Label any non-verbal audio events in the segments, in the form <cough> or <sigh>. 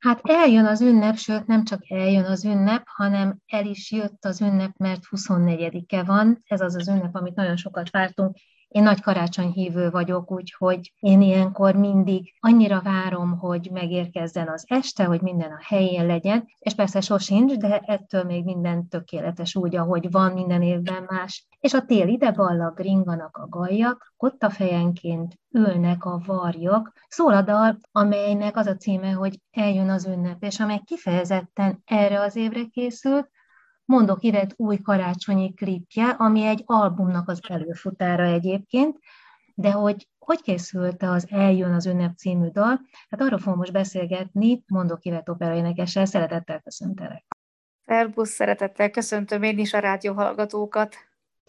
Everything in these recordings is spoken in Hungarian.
Hát eljön az ünnep, sőt nem csak eljön az ünnep, hanem el is jött az ünnep, mert 24-e van. Ez az az ünnep, amit nagyon sokat vártunk. Én nagy karácsonyhívő vagyok, úgyhogy én ilyenkor mindig annyira várom, hogy megérkezzen az este, hogy minden a helyén legyen, és persze sosincs, de ettől még minden tökéletes úgy, ahogy van minden évben más. És a tél ide ballag ringanak a gajak, ott a fejenként ülnek a varjak. Szól a dal, amelynek az a címe, hogy eljön az ünnep, és amely kifejezetten erre az évre készült, Mondok ide új karácsonyi klipje, ami egy albumnak az előfutára egyébként, de hogy hogy készült az Eljön az ünnep című dal, hát arról fogom most beszélgetni, mondok Ivet opera énekessel, szeretettel köszöntelek. Szerbusz, szeretettel köszöntöm én is a rádió hallgatókat.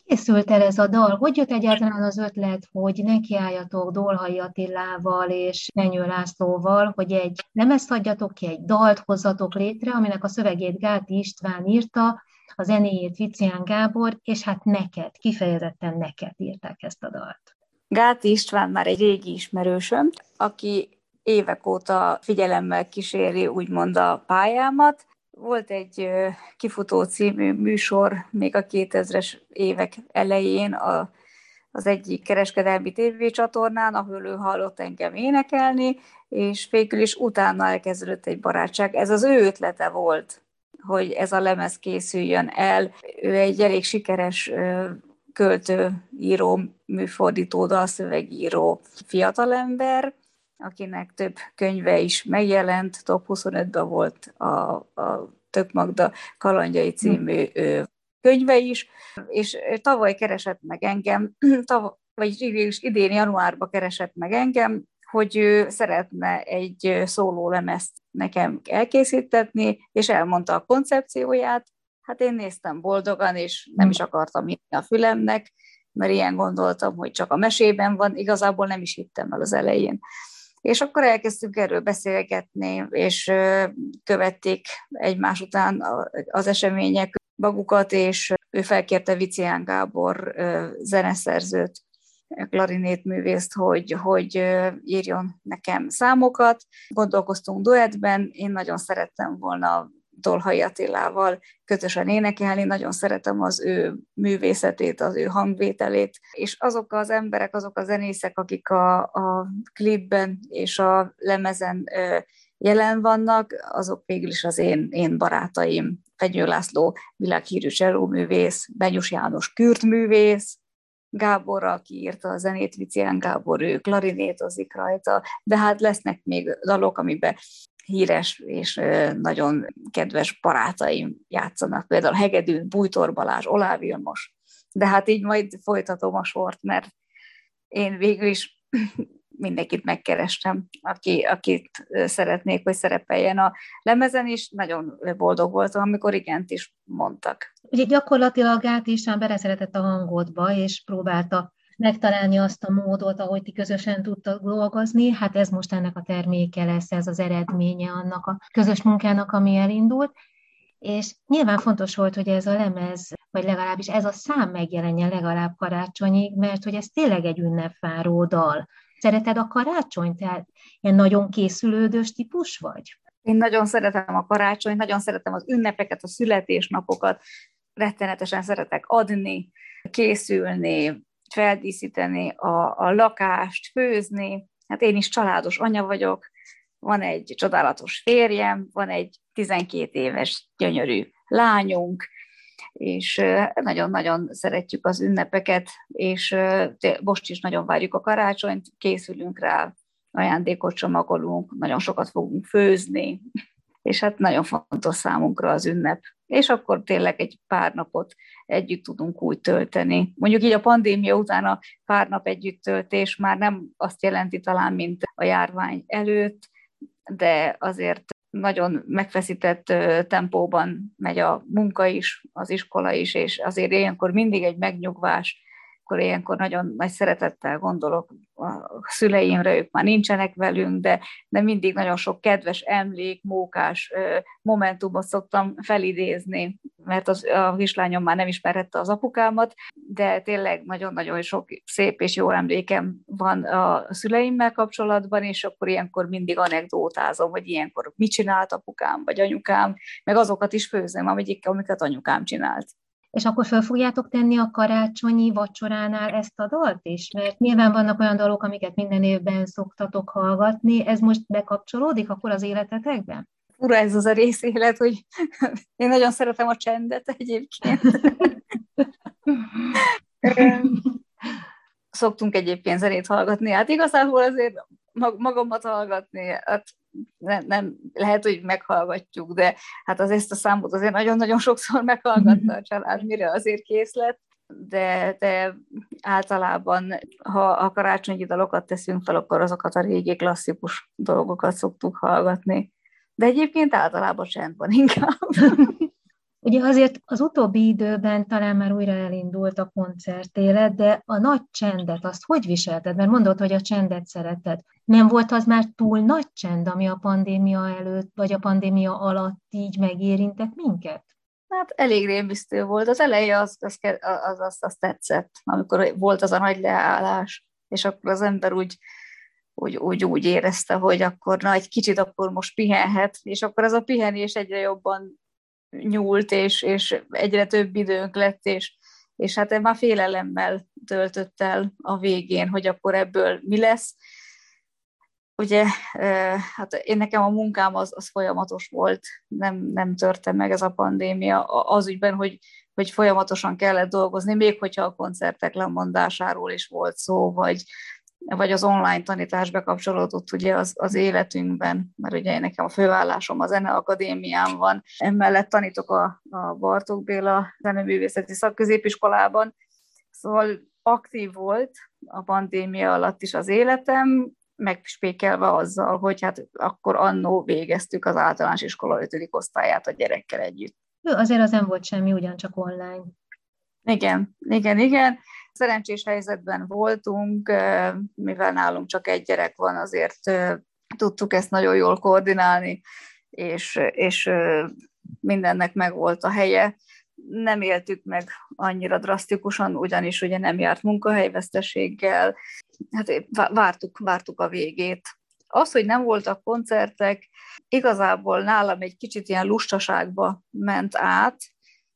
Készült el ez a dal? Hogy jött egyáltalán az ötlet, hogy nekiálljatok Dolhai Attilával és Menyő Lászlóval, hogy egy lemezt adjatok ki, egy dalt hozzatok létre, aminek a szövegét Gáti István írta, a zenéjét Vicián Gábor, és hát neked, kifejezetten neked írták ezt a dalt. Gáti István már egy régi ismerősöm, aki évek óta figyelemmel kíséri úgymond a pályámat. Volt egy kifutó című műsor még a 2000-es évek elején a, az egyik kereskedelmi tévécsatornán, ahol ő hallott engem énekelni, és végül is utána elkezdődött egy barátság. Ez az ő ötlete volt hogy ez a lemez készüljön el. Ő egy elég sikeres költő, író, műfordító, dalszövegíró fiatalember, akinek több könyve is megjelent, top 25-ben volt a, a Tök Magda kalandjai című könyve is, és tavaly keresett meg engem, <clears throat> tavaly, vagy idén januárban keresett meg engem, hogy ő szeretne egy szóló lemezt nekem elkészítetni, és elmondta a koncepcióját. Hát én néztem boldogan, és nem is akartam hinni a fülemnek, mert ilyen gondoltam, hogy csak a mesében van, igazából nem is hittem el az elején. És akkor elkezdtünk erről beszélgetni, és követték egymás után az események magukat, és ő felkérte Vicián Gábor zeneszerzőt, klarinét művészt, hogy, hogy írjon nekem számokat. Gondolkoztunk duettben, én nagyon szerettem volna Dolhai Attilával közösen énekelni, nagyon szeretem az ő művészetét, az ő hangvételét, és azok az emberek, azok a zenészek, akik a, a klipben és a lemezen jelen vannak, azok végül is az én, én barátaim. Fenyő László világhírű művész, Benyus János művész, Gábor, aki írta a zenét, Vicián Gábor, ő klarinétozik rajta, de hát lesznek még dalok, amiben híres és nagyon kedves barátaim játszanak, például Hegedűn, Bújtor Balázs, Oláv Vilmos. De hát így majd folytatom a sort, mert én végül is <clears throat> mindenkit megkerestem, aki, akit szeretnék, hogy szerepeljen a lemezen, is nagyon boldog voltam, amikor igent is mondtak. Ugye gyakorlatilag át is beleszeretett a hangodba, és próbálta megtalálni azt a módot, ahogy ti közösen tudtak dolgozni. Hát ez most ennek a terméke lesz, ez az eredménye annak a közös munkának, ami elindult. És nyilván fontos volt, hogy ez a lemez, vagy legalábbis ez a szám megjelenjen legalább karácsonyig, mert hogy ez tényleg egy ünnepváró dal. Szereted a karácsonyt? Tehát ilyen nagyon készülődős típus vagy? Én nagyon szeretem a karácsonyt, nagyon szeretem az ünnepeket, a születésnapokat, rettenetesen szeretek adni, készülni, feldíszíteni a, a lakást, főzni. Hát én is családos anya vagyok, van egy csodálatos férjem, van egy 12 éves gyönyörű lányunk, és nagyon-nagyon szeretjük az ünnepeket, és most is nagyon várjuk a karácsonyt, készülünk rá, ajándékot csomagolunk, nagyon sokat fogunk főzni, és hát nagyon fontos számunkra az ünnep. És akkor tényleg egy pár napot együtt tudunk úgy tölteni. Mondjuk így a pandémia után a pár nap együtt töltés már nem azt jelenti talán, mint a járvány előtt, de azért nagyon megfeszített tempóban megy a munka is, az iskola is, és azért ilyenkor mindig egy megnyugvás, akkor ilyenkor nagyon nagy szeretettel gondolok a szüleimre, ők már nincsenek velünk, de, de mindig nagyon sok kedves emlék, mókás momentumot szoktam felidézni mert az, a kislányom már nem ismerhette az apukámat, de tényleg nagyon-nagyon sok szép és jó emlékem van a szüleimmel kapcsolatban, és akkor ilyenkor mindig anekdótázom, hogy ilyenkor mit csinált apukám vagy anyukám, meg azokat is amiket, amiket anyukám csinált. És akkor fel fogjátok tenni a karácsonyi vacsoránál ezt a dalt is? Mert nyilván vannak olyan dalok, amiket minden évben szoktatok hallgatni, ez most bekapcsolódik akkor az életetekben? Ura ez az a részélet, hogy <laughs> én nagyon szeretem a csendet egyébként. <laughs> Szoktunk egyébként zenét hallgatni, hát igazából azért magamat hallgatni, hát nem, nem, lehet, hogy meghallgatjuk, de hát az ezt a számot azért nagyon-nagyon sokszor meghallgatta a család, mire azért kész lett, de, de általában, ha a karácsonyi dalokat teszünk fel, akkor azokat a régi klasszikus dolgokat szoktuk hallgatni. De egyébként általában csend van inkább. <laughs> Ugye azért az utóbbi időben talán már újra elindult a koncertélet, de a nagy csendet, azt hogy viselted? Mert mondod, hogy a csendet szereted. Nem volt az már túl nagy csend, ami a pandémia előtt, vagy a pandémia alatt így megérintett minket? Hát elég rémisztő volt. Az eleje az, az, az, az, az tetszett, amikor volt az a nagy leállás, és akkor az ember úgy, úgy, úgy, úgy érezte, hogy akkor na, egy kicsit akkor most pihenhet, és akkor ez a pihenés egyre jobban nyúlt, és, és egyre több időnk lett, és, és hát már félelemmel töltött el a végén, hogy akkor ebből mi lesz. Ugye, hát én nekem a munkám az, az folyamatos volt, nem, nem törte meg ez a pandémia az ügyben, hogy, hogy folyamatosan kellett dolgozni, még hogyha a koncertek lemondásáról is volt szó, vagy, vagy az online tanítás bekapcsolódott ugye az, az életünkben, mert ugye nekem a főállásom a Zeneakadémián van, emellett tanítok a, a Bartók Béla Zeneművészeti Szakközépiskolában, szóval aktív volt a pandémia alatt is az életem, megspékelve azzal, hogy hát akkor annó végeztük az általános iskola 5. osztályát a gyerekkel együtt. Azért az nem volt semmi, ugyancsak online. Igen, igen, igen. Szerencsés helyzetben voltunk, mivel nálunk csak egy gyerek van, azért tudtuk ezt nagyon jól koordinálni, és, és mindennek megvolt a helye. Nem éltük meg annyira drasztikusan, ugyanis ugye nem járt munkahelyveszteséggel. Hát vártuk, vártuk a végét. Az, hogy nem voltak koncertek, igazából nálam egy kicsit ilyen lustaságba ment át,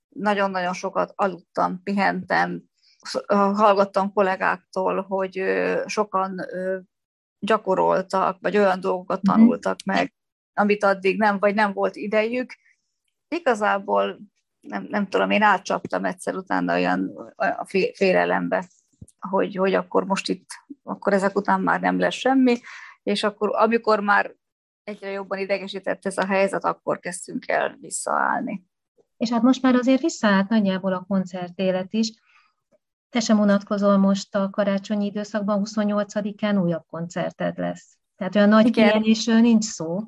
nagyon-nagyon sokat aludtam, pihentem, hallgattam kollégáktól, hogy sokan gyakoroltak, vagy olyan dolgokat mhm. tanultak meg, amit addig nem, vagy nem volt idejük. Igazából nem, nem tudom, én átcsaptam egyszer utána olyan a félelembe, hogy, hogy akkor most itt, akkor ezek után már nem lesz semmi, és akkor amikor már egyre jobban idegesített ez a helyzet, akkor kezdtünk el visszaállni. És hát most már azért visszaállt nagyjából a koncertélet is. Te sem unatkozol most a karácsonyi időszakban, 28-án újabb koncerted lesz. Tehát olyan nagy pihenésről nincs szó.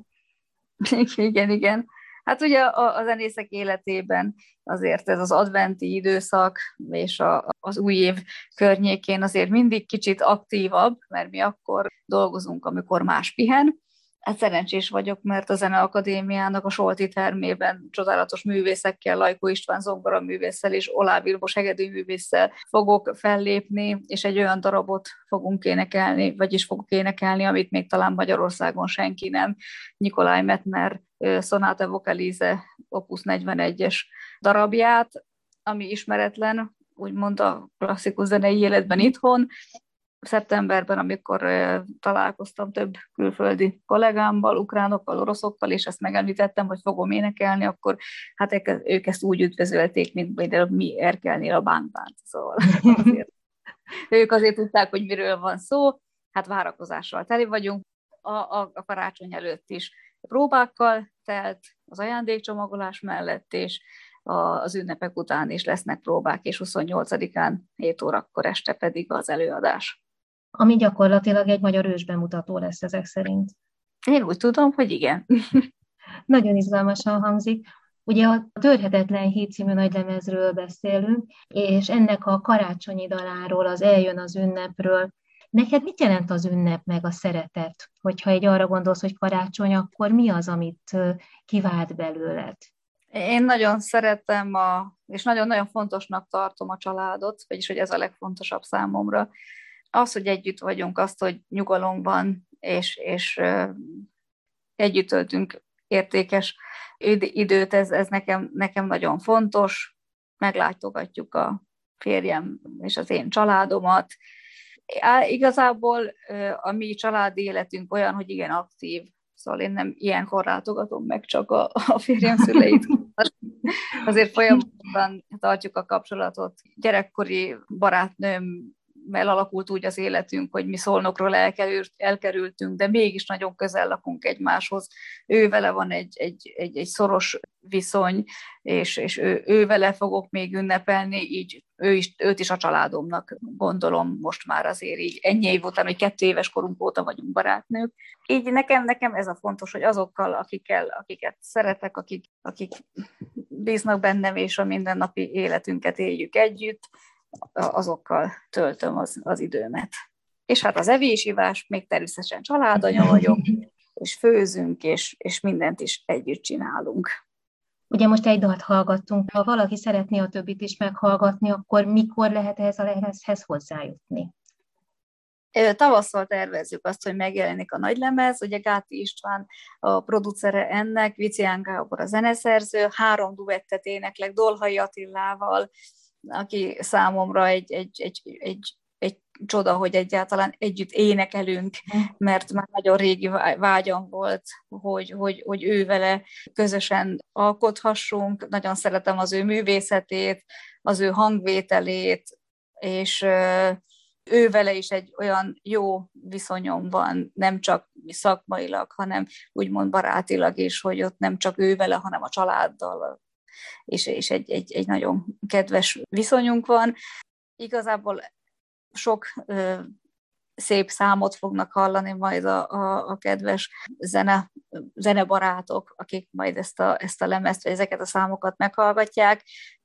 Igen, igen. Hát ugye a, a zenészek életében azért ez az adventi időszak és a, az új év környékén azért mindig kicsit aktívabb, mert mi akkor dolgozunk, amikor más pihen, Hát szerencsés vagyok, mert a Zeneakadémiának a Solti termében csodálatos művészekkel, Lajkó István zongora művésszel és Olá Vilmos művésszel fogok fellépni, és egy olyan darabot fogunk énekelni, vagyis fogok énekelni, amit még talán Magyarországon senki nem. Nikolaj Metner Sonata Vocalize Opus 41-es darabját, ami ismeretlen, úgymond a klasszikus zenei életben itthon, szeptemberben, amikor találkoztam több külföldi kollégámmal, ukránokkal, oroszokkal, és ezt megemlítettem, hogy fogom énekelni, akkor hát ők ezt úgy üdvözölték, mint például mi erkelnél a bánkbánt. Szóval <laughs> azért, ők azért tudták, hogy miről van szó, hát várakozással teli vagyunk. A, a, a karácsony előtt is próbákkal telt, az ajándékcsomagolás mellett, és az ünnepek után is lesznek próbák, és 28-án 7 órakor este pedig az előadás ami gyakorlatilag egy magyar ős bemutató lesz ezek szerint. Én úgy tudom, hogy igen. <laughs> Nagyon izgalmasan hangzik. Ugye a Törhetetlen Híd című nagylemezről beszélünk, és ennek a karácsonyi daláról, az Eljön az ünnepről. Neked mit jelent az ünnep meg a szeretet? Hogyha egy arra gondolsz, hogy karácsony, akkor mi az, amit kivált belőled? Én nagyon szeretem, a, és nagyon-nagyon fontosnak tartom a családot, vagyis hogy ez a legfontosabb számomra. Az, hogy együtt vagyunk, azt, hogy nyugalom van, és, és együtt töltünk értékes időt, ez, ez nekem, nekem nagyon fontos. Meglátogatjuk a férjem és az én családomat. Igazából a mi családi életünk olyan, hogy igen aktív, szóval én nem ilyenkor látogatom meg csak a, a férjem szüleit. <laughs> Azért folyamatosan tartjuk a kapcsolatot. Gyerekkori barátnőm alakult úgy az életünk, hogy mi szolnokról elkerült, elkerültünk, de mégis nagyon közel lakunk egymáshoz. Ő vele van egy, egy, egy, egy szoros viszony, és, és ő, ő vele fogok még ünnepelni, így ő is, őt is a családomnak gondolom most már azért így ennyi év után, hogy kettő éves korunk óta vagyunk barátnők. Így nekem, nekem ez a fontos, hogy azokkal, akikkel, akiket szeretek, akik, akik bíznak bennem, és a mindennapi életünket éljük együtt, azokkal töltöm az, az időmet. És hát az evésivás, még természetesen családanya vagyok, és főzünk, és, és mindent is együtt csinálunk. Ugye most egy dalt hallgattunk, ha valaki szeretné a többit is meghallgatni, akkor mikor lehet ehhez a lemezhez hozzájutni? Tavasszal tervezzük azt, hogy megjelenik a nagylemez, ugye Gáti István a producere ennek, Vicián Gábor a zeneszerző, három duettet éneklek Dolhai Attilával, aki számomra egy, egy, egy, egy, egy csoda, hogy egyáltalán együtt énekelünk, mert már nagyon régi vágyam volt, hogy, hogy, hogy ő vele közösen alkothassunk. Nagyon szeretem az ő művészetét, az ő hangvételét, és ő vele is egy olyan jó viszonyom van, nem csak szakmailag, hanem úgymond barátilag is, hogy ott nem csak ő vele, hanem a családdal, és, és egy, egy, egy nagyon kedves viszonyunk van. Igazából sok ö, szép számot fognak hallani majd a, a, a kedves zene, zenebarátok, akik majd ezt a, ezt a lemezt, vagy ezeket a számokat meghallgatják.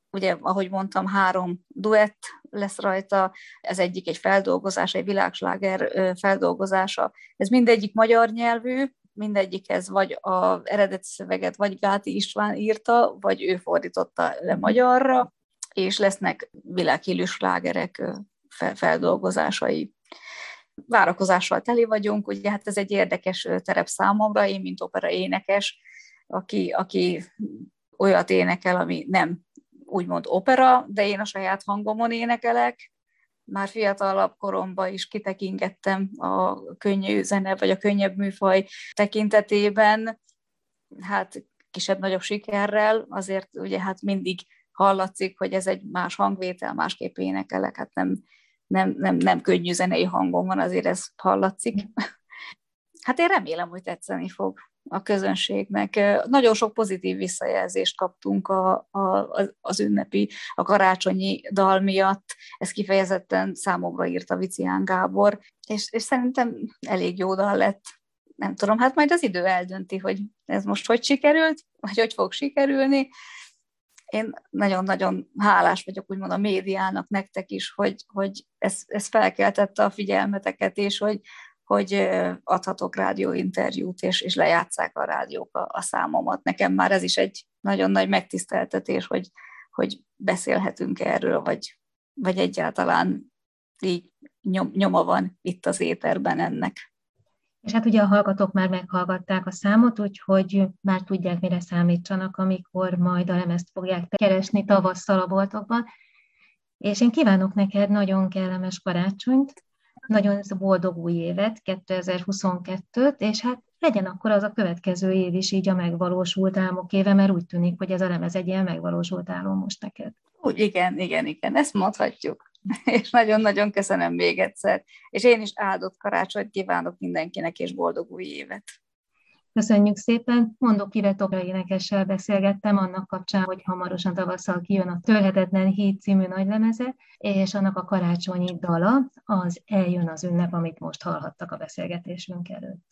Ugye, ahogy mondtam, három duett lesz rajta, ez egyik egy feldolgozás, egy világsláger feldolgozása. Ez mindegyik magyar nyelvű, mindegyikhez vagy az eredeti szöveget vagy Gáti István írta, vagy ő fordította le magyarra, és lesznek világhírű slágerek feldolgozásai. Várakozással teli vagyunk, ugye hát ez egy érdekes terep számomra, én, mint opera énekes, aki, aki olyat énekel, ami nem úgymond opera, de én a saját hangomon énekelek, már fiatalabb koromban is kitekingettem a könnyű zene, vagy a könnyebb műfaj tekintetében, hát kisebb-nagyobb sikerrel, azért ugye hát mindig hallatszik, hogy ez egy más hangvétel, másképp énekelek, hát nem, nem, nem, nem könnyű zenei hangom van, azért ez hallatszik. <laughs> Hát én remélem, hogy tetszeni fog a közönségnek. Nagyon sok pozitív visszajelzést kaptunk a, a, az ünnepi, a karácsonyi dal miatt. Ez kifejezetten számomra írta Vicián Gábor, és, és szerintem elég jó dal lett. Nem tudom, hát majd az idő eldönti, hogy ez most hogy sikerült, vagy hogy fog sikerülni. Én nagyon-nagyon hálás vagyok, úgymond a médiának, nektek is, hogy, hogy ez, ez felkeltette a figyelmeteket, és hogy, hogy adhatok rádióinterjút, és, és lejátszák a rádiók a, a számomat. Nekem már ez is egy nagyon nagy megtiszteltetés, hogy, hogy beszélhetünk erről, vagy, vagy egyáltalán így nyom, nyoma van itt az éterben ennek. És hát ugye a hallgatók már meghallgatták a számot, úgyhogy már tudják, mire számítsanak, amikor majd a lemezt fogják keresni tavasszal a boltokban. És én kívánok neked nagyon kellemes karácsonyt, nagyon boldog új évet, 2022-t, és hát legyen akkor az a következő év is így a megvalósult álmok éve, mert úgy tűnik, hogy ez a lemez egy ilyen megvalósult álom most neked. Úgy, igen, igen, igen, ezt mondhatjuk. <laughs> És nagyon-nagyon köszönöm még egyszer. És én is áldott karácsonyt kívánok mindenkinek, és boldog új évet. Köszönjük szépen. Mondok Ivetokra énekessel beszélgettem annak kapcsán, hogy hamarosan tavasszal kijön a Törhetetlen Híd című nagylemeze, és annak a karácsonyi dala az Eljön az ünnep, amit most hallhattak a beszélgetésünk előtt.